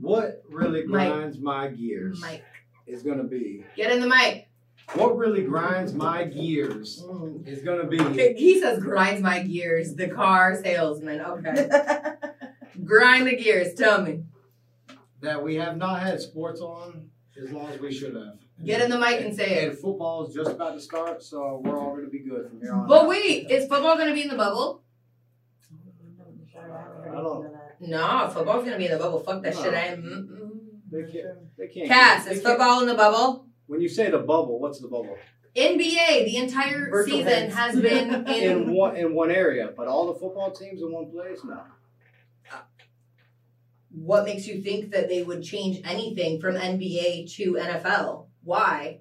A: what really
B: Mike.
A: grinds my gears
B: Mike,
A: is gonna be
B: get in the mic.
A: what really grinds my gears
B: Mm.
A: is gonna be
B: He says grinds my gears. The car salesman. Okay, grind the gears. Tell me.
A: that we have not had sports on as long as we should have.
B: Get in the mic and say it.
A: And football is just about to start, so we're all gonna be good from here on.
B: But
A: out.
B: wait, is football gonna be in the bubble?
A: I don't-
B: No, football's gonna be in the bubble. Fuck that
A: No.
B: shit. I am. mm-mm.
A: They can't. They can't.
B: Cass,
A: they
B: is
A: can't-
B: football in the bubble?
A: When you say the bubble, what's the bubble?
B: NBA, the entire
C: Virtual
B: season
C: heads.
B: has been in.
A: In one in one area, but all the football teams in one place? No.
B: what makes you think that they would change anything from NBA to NFL? Why?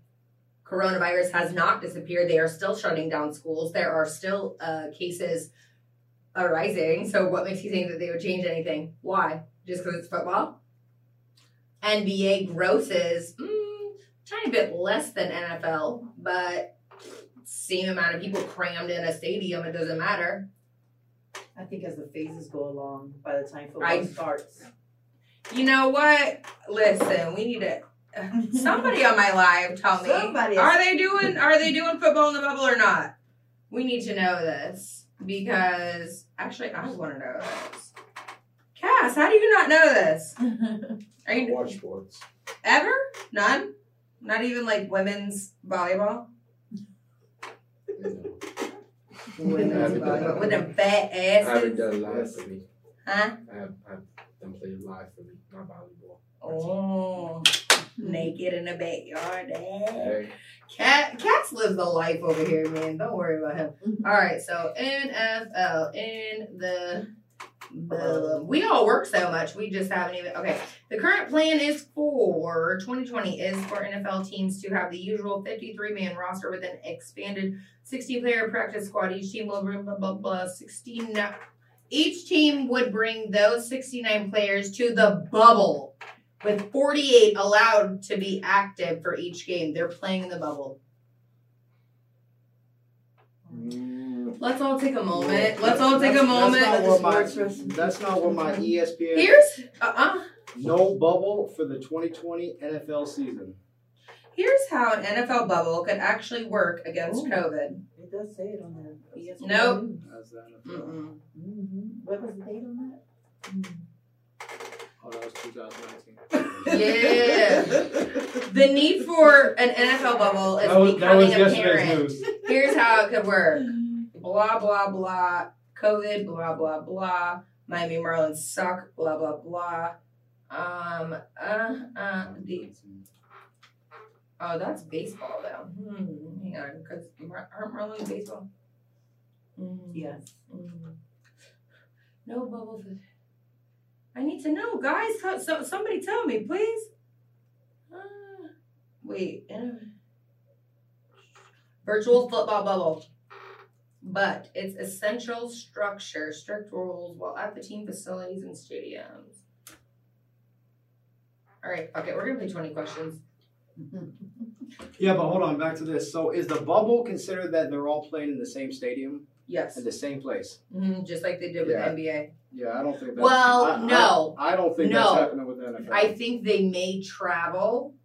B: Coronavirus has not disappeared. They are still shutting down schools. There are still uh, cases arising. So, what makes you think that they would change anything? Why? Just because it's football? NBA grosses mm, tiny bit less than NFL, but same amount of people crammed in a stadium. It doesn't matter.
C: I think as the phases go along, by the time football
B: I-
C: starts.
B: You know what? Listen, we need to. Somebody on my live tell me.
C: Somebody.
B: Are they doing are they doing football in the bubble or not? We need to know this because actually I want to know this. Cass, how do you not know this? Are you
D: watch sports.
B: ever? None? Not even like women's volleyball?
D: You know.
B: Women's
D: haven't
B: volleyball with them fat ass.
D: I haven't
B: asses.
D: done live for me.
B: Huh?
D: I have, I have them play live for me, not volleyball.
B: Oh, naked in the backyard.
D: Hey,
B: Cat Cats lives the life over here, man. Don't worry about him. Mm-hmm. All right, so NFL in the the we all work so much. We just haven't even okay. The current plan is for 2020 is for NFL teams to have the usual 53 man roster with an expanded 60 player practice squad. Each team will bring blah blah blah 16. Each team would bring those 69 players to the bubble with 48 allowed to be active for each game. They're playing in the bubble.
A: Mm,
B: Let's all take a moment. Let's all take a moment.
A: That's not, what my, that's not what my ESPN.
B: Here's uh uh
A: no bubble for the 2020 NFL season.
B: here's how an NFL bubble could actually work against
C: Ooh.
B: COVID.
C: It does say it on the E ESPN.
B: Nope.
A: As the NFL.
B: Mm-mm.
C: Mm-hmm. What was the date on that?
A: Oh, that was 2019.
B: Yeah. The need for an NFL bubble is
A: was,
B: becoming apparent. Here's how it could work. Blah blah blah. COVID. Blah blah blah. Miami Marlins suck. Blah blah blah. Um. Uh. Uh. The Oh, that's baseball though. Hmm, hang on, because aren't Marlins baseball? Mm,
C: Yes.
B: mm. No bubble for. I need to know, guys. Tell- So, somebody tell me, please. Uh, wait. uh, Virtual football bubble. But it's essential structure, strict rules while at the team facilities and stadiums. All right, okay, we're gonna play 20 questions.
A: Yeah, but hold on, back to this. So is the bubble considered that they're all playing in the same stadium
B: Yes.
A: in the same place?
B: Mm-hmm, just like they did with
A: Yeah.
B: NBA.
A: Yeah, I don't think. That's,
B: Well,
A: I- I-
B: no.
A: I, don't think
B: No.
A: that's happening with the NFL.
B: I think they may travel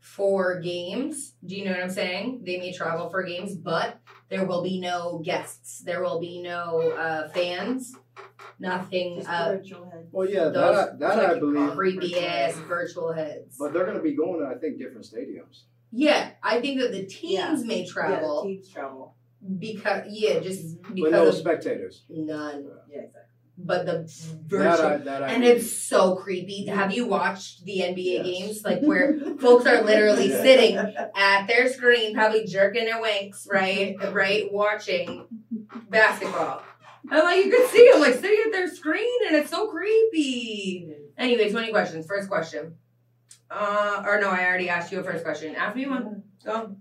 B: for games. Do you know what I'm saying? They may travel for games, but there will be no guests. There will be no uh, fans. Nothing uh,
C: virtual head.
A: well, yeah,
B: those
A: that I, that I
B: like
A: believe.
B: creepy ass virtual heads.
A: But they're going to be going to, I think, different stadiums.
B: yeah, I think that the teams may
C: Yeah,
B: travel
C: teams travel.
B: because yeah, just
A: With no
B: because of
A: spectators.
B: none. But the
A: That I, that I
B: and
A: believe.
B: it's so creepy. Have you watched the NBA
A: Yes.
B: games? Like where folks are literally
A: Yeah.
B: sitting at their screen, probably jerking their winks, right? right, watching basketball. And like you could see them like sitting at their screen and it's so creepy. Anyway, 20 questions. First question. Uh or no, I already asked you a first question. Ask me one. Go.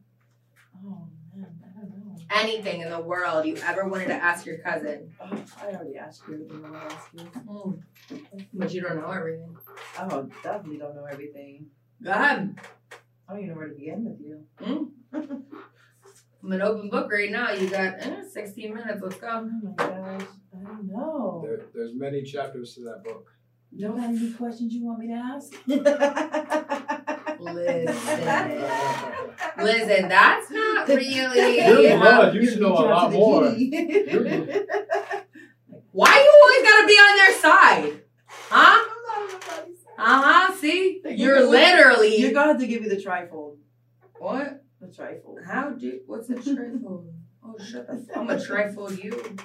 C: Oh man, I don't know.
B: Anything in the world you ever wanted to ask your cousin.
C: Oh, I already asked you everything I want to ask you.
B: But you don't know everything.
C: Oh, definitely don't know everything.
B: Go ahead.
C: I don't even know where to begin with you.
B: I'm an open book right now. You got eh, 16 minutes. Let's go.
C: Oh
B: go.
C: my gosh, I don't know.
A: There, there's many chapters to that book.
C: You don't have any questions you want me to ask?
B: Listen. Listen, that's not really.
D: You're the one. You should know a lot more.
B: Why you always gotta be on their side? Huh? Uh huh. See? You're literally.
C: You're gonna have to give me the trifold.
B: What?
C: The trifold.
B: How do? What's a trifold? Oh, shut the. F- I'm a trifold you.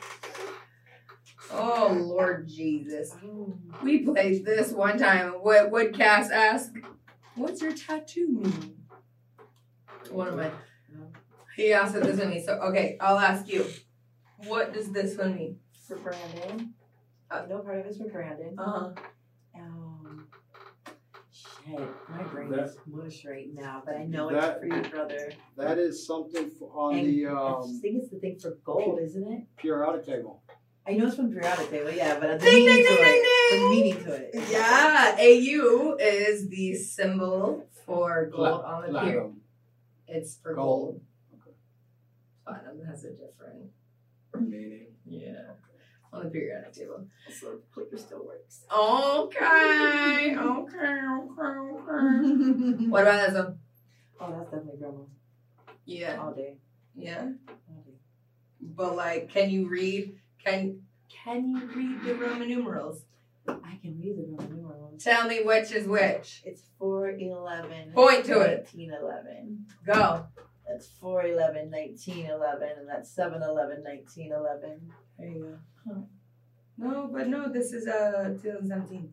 B: Oh Lord Jesus.
C: Oh.
B: We played this one time. What would Cass ask? What's your tattoo mean? One of my. He asked it this one me. So okay, I'll ask you. What does this one mean?
C: For Brandon. I know part of it's for Brandon.
B: Uh huh.
C: Um, shit, my brain
A: That-
C: is mush right now, but I know
A: That-
C: it's for you, brother.
A: That is something for, on
C: And
A: the
C: I
A: um,
C: think it's the thing for gold, isn't it?
A: periodic table.
C: I know it's from periodic table, yeah, but the
B: Ding,
C: meaning
B: ding,
C: to
B: ding,
C: it.
B: ding,
C: The meaning to it.
B: Yeah, AU is the symbol for gold
A: Pla-
B: on the pier.
A: platinum.
B: It's for
A: Gold.
B: gold. Platinum has a different.
A: Meaning.
B: Yeah. On the periodic table.
C: So the clicker still works.
B: Okay. Okay. Okay. Okay. what about this one?
C: Oh, that's definitely grandma.
B: Yeah.
C: All day.
B: Yeah.
C: All day.
B: But like, can you read? Can Can you read the Roman numerals?
C: I can read the Roman numerals.
B: Tell me which is which.
C: It's 411.
B: Point to it.
C: 1911.
B: Go.
C: That's 411, 1911, and that's 711, 1911.
B: There you go. No, but no, this is uh 2017.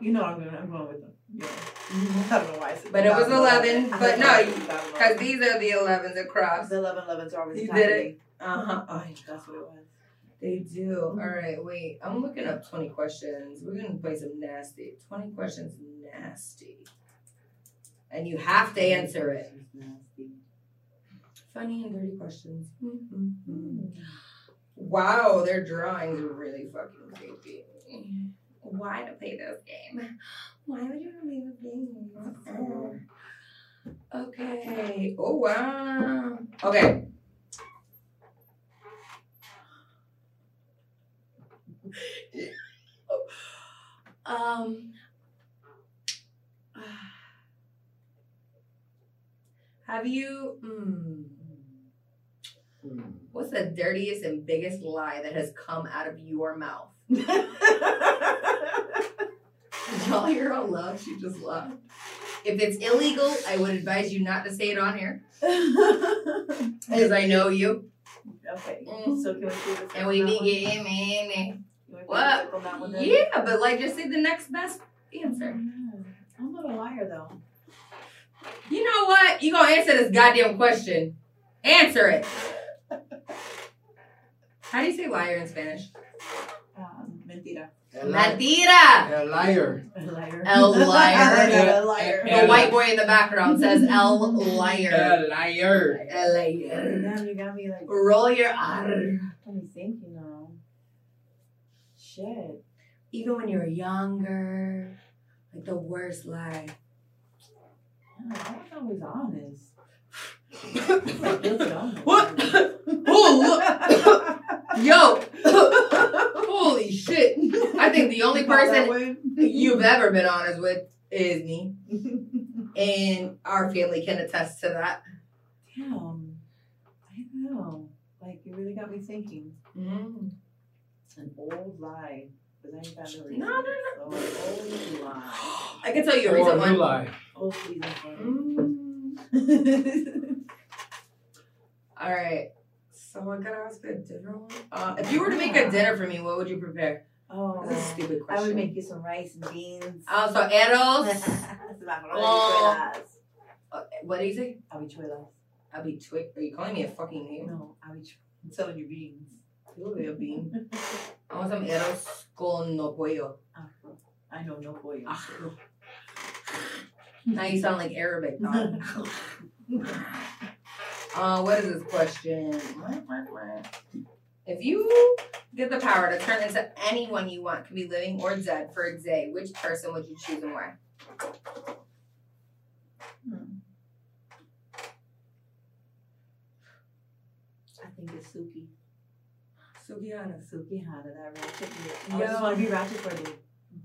C: You know I'm going I'm going with them. Yeah. I don't know why I said
B: But it was 11,
C: 2011.
B: but no, you-
C: said 2011.
B: Because these are the 11s across.
C: the 11 11s are always
B: You did it. Uh huh. Oh,
C: That's what it was.
B: They do. All right, wait. I'm looking up 20 questions. We're going to play some nasty. 20 questions nasty. And you have to answer it.
C: Nasty.
B: Funny and dirty questions. Wow, their drawings are really fucking creepy. Why to play this game? Why would you play this game? Okay. Oh wow. Okay. Um. Have you? Mm, what's the dirtiest and biggest lie that has come out of your mouth? Did y'all hear her laugh? She just laughed. If it's illegal, I would advise you not to say it on here because I know you.
C: okay.
B: Mm.
C: So can we do this?
B: And we be getting man.
C: Can
B: What?
C: on that one then?
B: Yeah, but like just say the next best answer.
C: Mm. I'm not a liar though.
B: You know what? You gonna answer this goddamn question. Answer it. How do you say liar in Spanish?
C: Um, mentira.
A: A liar.
B: Mentira.
A: A liar.
C: A liar.
B: El liar.
C: a liar.
B: The white boy in the background says El liar.
A: A liar.
B: El liar.
C: Damn, you got me like.
B: Roll your R.
C: Let me think, you know. Shit.
B: Even when you're younger, like the worst lie.
C: Yeah, I was always honest. Like, guilty honest.
B: What? oh. Yo. Holy shit. I think the only person you've ever been honest with is me. And our family can attest to that.
C: Damn. I don't know. Like, it really got me thinking.
B: Mm.
C: An old lie. Because I ain't got no
B: No,
C: reason.
B: no,
C: So, an old lie.
B: I can tell you a
A: Or
B: recent one.
A: lie.
C: Old reason
B: Mm.
C: for
B: All right. So I gotta ask a dinner one. Uh, if you were to make a dinner for me, what would you prepare?
C: Oh,
B: That's a stupid question.
C: I would make you some rice and beans.
B: Also, arroz.
C: Habichuelas.
B: Uh, what do you say?
C: Habichuelas.
B: I'll be twit. Are you calling me a fucking name?
C: No, habichuelas. I'm telling you beans.
B: You'll be a bean. I want some arroz con no pollo.
C: Afro. I know no boy.
B: Afro. Ah. Now you sound like Arabic, dog. uh, what is this question? If you get the power to turn into anyone you want, could be living or dead, for a day, which person would you choose and why? Hmm.
C: I think it's Suki.
B: Sukihana.
C: Suki Hana, that ratchet bitch.
B: Yo.
C: I just want to be ratchet for you.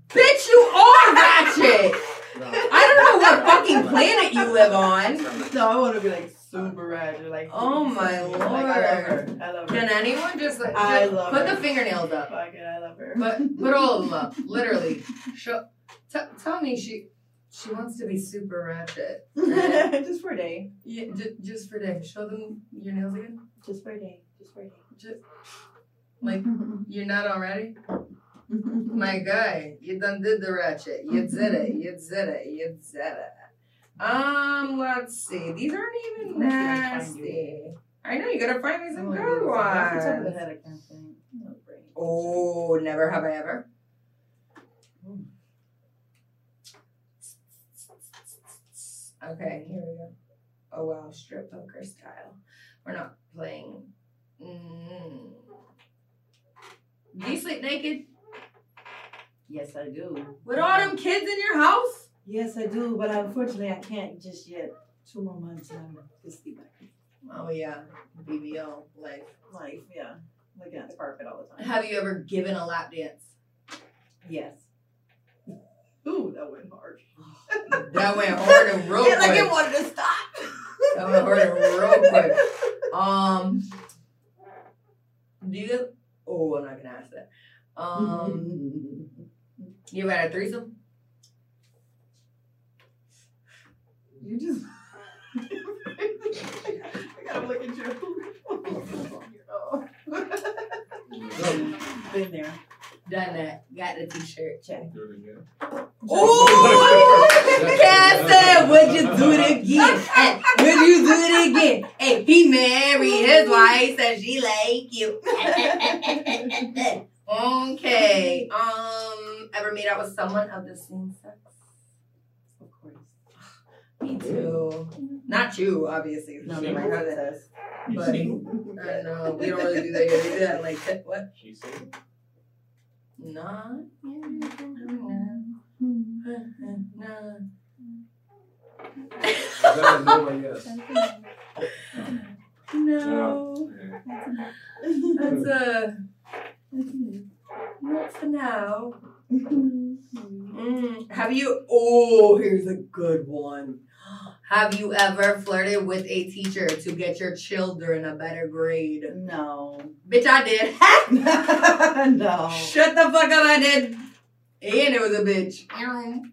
B: Bitch, you are ratchet! I don't know what fucking planet you live on.
C: No, I want to be like super ratchet. Like,
B: Oh my
C: Like, I love her.
B: lord.
C: I love her.
B: Can anyone just like
C: I
B: just
C: love
B: put
C: her.
B: the fingernails up?
C: Fuck it, I love her.
B: But put all of them up, literally. Show, t- tell me she. She wants to be super ratchet.
C: just for a day.
B: Yeah, j- just for a day. Show them your nails again.
C: Just for a day. Just for a day.
B: Just like you're not already. My guy, you done did the ratchet. You did it. You did it. You did it. Um, let's see. These aren't even nasty. I know you gotta find me some
C: Oh,
B: good
C: Off the top of the
B: ones.
C: head, I can't think. No brain.
B: Oh, never have I ever. Okay, here we go. Oh wow, strip poker style. We're not playing. Mm. Do you sleep naked
C: Yes, I do.
B: with all them kids in your house?
C: Yes, I do, but unfortunately, I can't just yet. Two more months and I'm just be back.
B: Oh yeah, BBL life.
C: Life, yeah. Looking at the carpet all the time.
B: Have you ever given a lap dance?
C: Yes. Ooh, that went hard.
B: That went hard and real
C: Yeah, like
B: quick.
C: it wanted to stop.
B: That went hard and real quick. Um, do you? Oh, I'm not gonna ask that. Um, you ever had a threesome?
C: You just. I gotta look at you. Oh. Been there.
B: Done that. Got the t-shirt.
C: Check.
D: Do it again.
B: Ooh, Cass said, would you do it again? Hey, would you do it again? Hey, he married his wife, said she like you. okay. Um, ever made out with someone of the same sex?
C: Of course.
B: Me too. Not you, obviously.
C: No,
B: She
C: no,
B: my
C: my
B: cousin.
C: says.
D: You
B: But-
D: single?
B: I know. We don't really do that here. We do that in, like te- what?
D: She single?
B: Nah. Nah.
D: Is that a no or yes?
B: No.
D: Yeah.
B: That's a not for now. Mm, have you? Oh, here's a good one. Have you ever flirted with a teacher to get your children a better grade?
C: No.
B: Bitch, I did.
C: no.
B: Shut the fuck up, I did. And it was a bitch.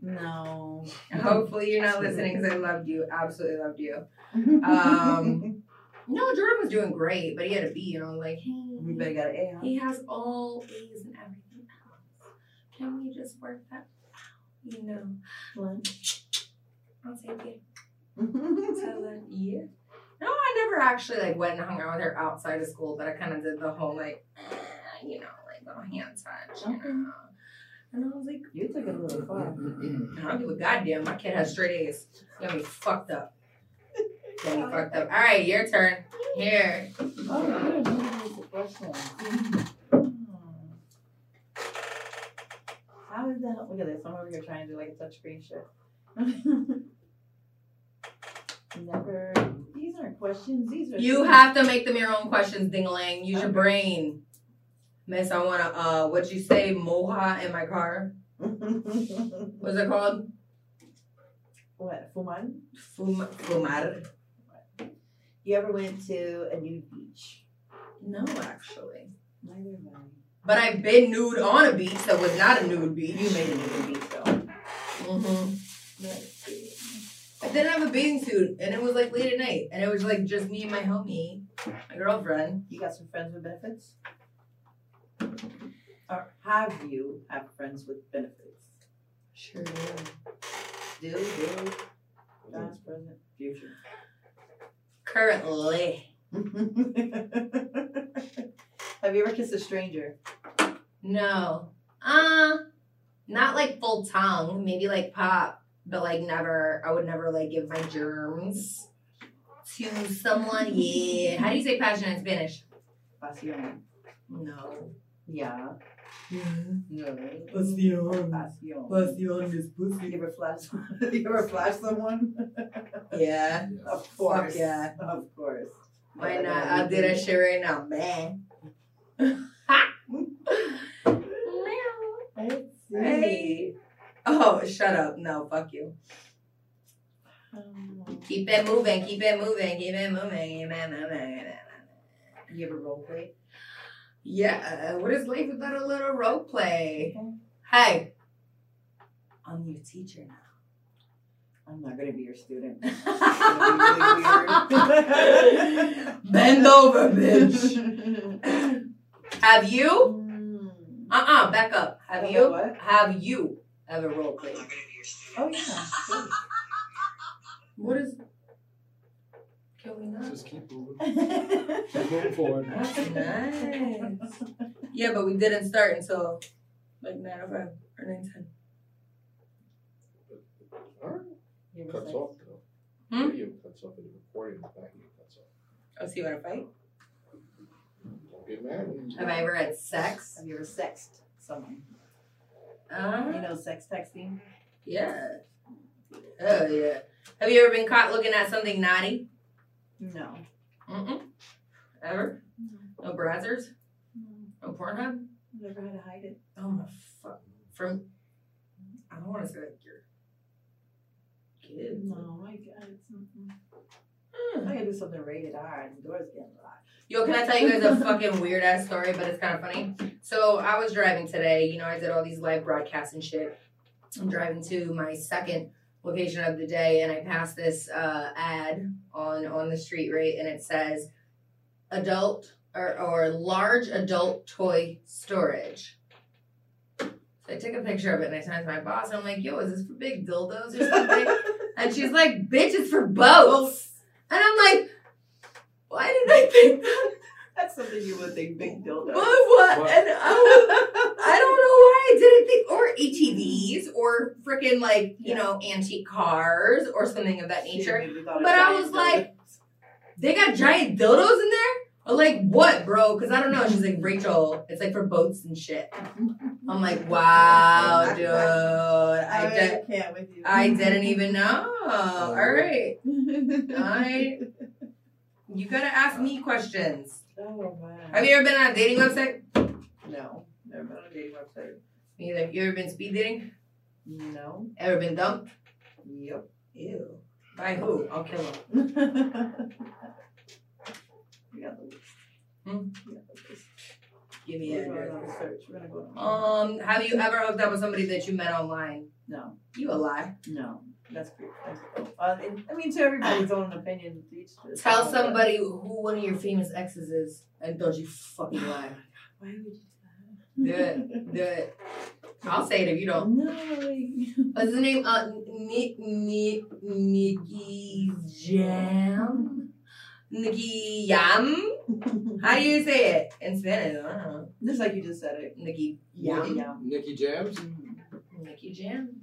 C: No.
B: Hopefully you're not listening because I loved you. Absolutely loved you. Um, No, Jordan was doing great, but he had a B, and I was like, hey,
C: we better got an A, huh?
B: he has all A's and everything else. Can we just work that out? You know,
C: Lunch.
B: I'll take it. Tell her, yeah. No, I never actually like went and hung out with her outside of school, but I kind of did the whole like, eh, you know, like little hand touch, you know. And I was like,
C: You took it a little far.
B: I don't give a goddamn. My kid has straight A's. Got me fucked up. Got me fucked up. All right, your turn. Here.
C: Oh, good. Here's the question. Hmm. How is that? Look at this. I'm over here trying to do like a touchscreen shit. Never. These aren't questions. These are.
B: You have to make them your own questions, Dingalang. Use your brain. Miss, I wanna uh what'd you say, moha in my car? What's it called?
C: what? Fuman?
B: Fum fumar.
C: You ever went to a nude beach?
B: No, actually.
C: Neither have I.
B: But I've been nude on a beach that was not a nude beach.
C: You made a nude beach though.
B: hmm I didn't have a bathing suit, and it was like late at night, and it was like just me and my homie, my girlfriend.
C: You got some friends with benefits? Or have you have friends with benefits?
B: Sure.
C: Do, do, past, present, future.
B: Currently,
C: have you ever kissed a stranger?
B: no. Uh, not like full tongue. Maybe like pop, but like never. I would never like give my germs to someone. Yeah. How do you say passion in Spanish?
C: Pasión.
B: No.
C: Yeah. Yeah. No.
B: Pasión.
C: Pasión.
B: Passion is pussy.
C: You ever flash? you ever flash someone?
B: Yeah.
C: Of course.
B: yeah.
C: Of course.
B: Why not? I'll do that shit right now, man.
C: Let's.
B: Hey. Oh, shut up. No, fuck you.
C: Um,
B: Keep it moving, keep it moving, keep it moving, keep it moving.
C: you ever role play?
B: Yeah, what is life without a little role play? Hey, I'm your teacher now.
C: I'm not gonna be your student. Be really.
B: Bend over, bitch. Have you?
C: Mm.
B: Uh uh back up. Have
C: Have
B: you?
C: what?
B: Have you ever role played?
C: Oh yeah.
B: What is. Can we not?
D: Just keep moving. Keep moving forward.
B: That's nice. Yeah, but we didn't start until like 9 or 5 or 9 10.
E: Alright,
C: You
E: cuts
C: sex?
E: off though.
B: Hmm?
E: Video cuts off and the recording the back end cuts off.
B: Oh, so you want to fight?
E: Don't get mad you
B: Have I ever had sex?
C: Have you ever sexed someone? You
B: Uh,
C: know, sex texting.
B: yeah. Oh, yeah. Have you ever been caught looking at something naughty?
C: No.
B: Mm-mm. Ever? No browsers? No Pornhub?
C: Never had to hide it.
B: Oh, my fuck. From. I don't want to say like your kids.
C: No, my God, it's. mm-mm.
B: Hmm.
C: I gotta do something rated R. The door's getting locked.
B: Yo, can I tell you guys a fucking weird ass story, but it's kind of funny. So I was driving today. You know, I did all these live broadcasts and shit. I'm driving to my second location of the day, and I passed this uh, ad on on the street, right? And it says adult or or large adult toy storage. So I took a picture of it and I sent it to my boss. And I'm like, "Yo, is this for big dildos or something?" and she's like, "Bitch, it's for boats." And I'm like, "Why did I think that?"
C: That's something you would think big dildo.
B: But what?
D: What?
B: And I, was, I don't know why I didn't think, or ATVs, or freaking like you
C: Yeah.
B: know antique cars, or something of that nature.
C: immediately thought of
B: But I
C: giant
B: was like- They got giant dildos in there. Or like what, bro? Because I don't know. She's like Rachel. It's like for boats and shit. I'm like, wow, dude. I did.
C: can't with you.
B: I didn't even know. All right, I. You gotta ask me questions.
C: Oh.
B: Have you ever been on a dating website?
C: No, never been on a dating website.
B: Me either. You ever been speed dating?
C: No.
B: Ever been dumped?
C: Yep.
B: Ew. By who? I'll kill him.
C: we got the list.
B: Hmm?
C: We got the list.
B: Give me
C: We're going on a search. We're gonna go on.
B: Um, have you ever hooked up with somebody that you met online?
C: No,
B: You a lie.
C: no. That's great. That's cool. Uh, I mean, to everybody's own opinion. Each
B: Tell
C: their own,
B: somebody who one of your famous exes is, and don't you fucking lie.
C: Why would you
B: Do
C: do
B: it. Do it. I'll say it if you don't.
C: No. like-
B: What's his name? Uh, Nick, Nick, Nicky Jam? Nicky Yam? How do you say it in Spanish? I don't know.
C: Just like you just said it.
B: Nicky Yam?
C: Yeah.
D: Nikki Jams?
B: Nicky Jam?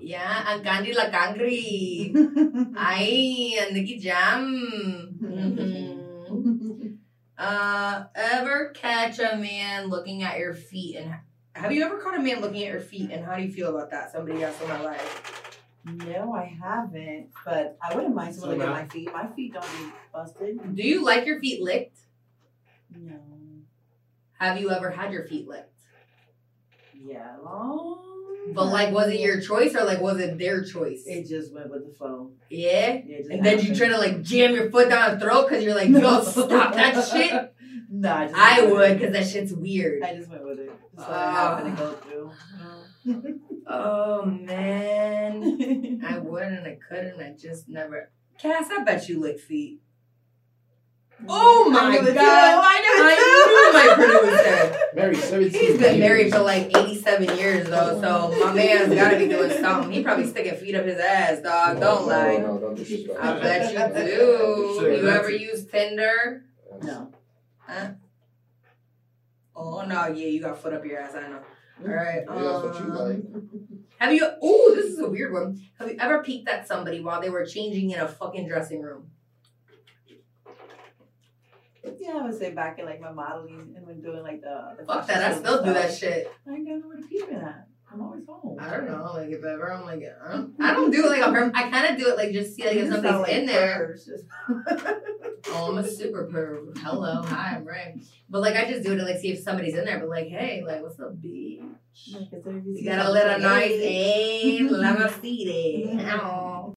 B: Yeah, ang Candy La Cangri. Ay, ang Nicky Jam. Mhm. Uh, ever catch a man looking at your feet and have you ever caught a man looking at your feet and how do you feel about that? Somebody else in my life.
C: No, I haven't. But I wouldn't mind
D: So
C: someone looking at my feet. My feet don't be busted.
B: Do you like your feet licked?
C: No.
B: Have you ever had your feet licked?
C: Yeah, long.
B: But like, was it your choice or like was it their choice?
C: It just went with the flow.
B: Yeah.
C: Yeah,
B: And then you try to like jam your foot down her throat because you're like, yo, stop that shit.
C: No, I, just
B: I would because that shit's weird.
C: I just went with it. Just let
B: Ah.
C: it go through.
B: Oh man. I would and I couldn't. I just never. Cass, I bet you lick feet. Oh my
C: I knew
B: god!
C: too.
B: I knew my producer.
E: Married 17
B: He's been married for like 87 years though, so my man's gotta be doing something. He probably sticking feet up his ass, dog.
E: No,
B: Don't
E: no,
B: lie.
E: No, don't disrespect.
B: I bet you do. You ever use Tinder?
C: No. Huh?
B: Oh no, yeah, you got foot up your ass. I know. All right.
E: Yeah, that's what you
B: um,
E: like.
B: Have you? Oh, this is a weird one. Have you ever peeked at somebody while they were changing in a fucking dressing room?
C: Yeah, I would say back in like my modeling and when doing like the, the
B: Fuck that. I still do that shit.
C: I ain't got nowhere to peep in at. I'm always home.
B: I don't know. Like if ever I'm like, I don't, I don't do it like a perm. I kind of do it like just see like if somebody's
C: like
B: in there. Oh, I'm a super perv. Hello, hi, I'm Ray. But like I just do it to like see if somebody's in there. But like, hey, like what's up, B?
C: Like,
B: You got a little noise, eh? Let me see. Oh.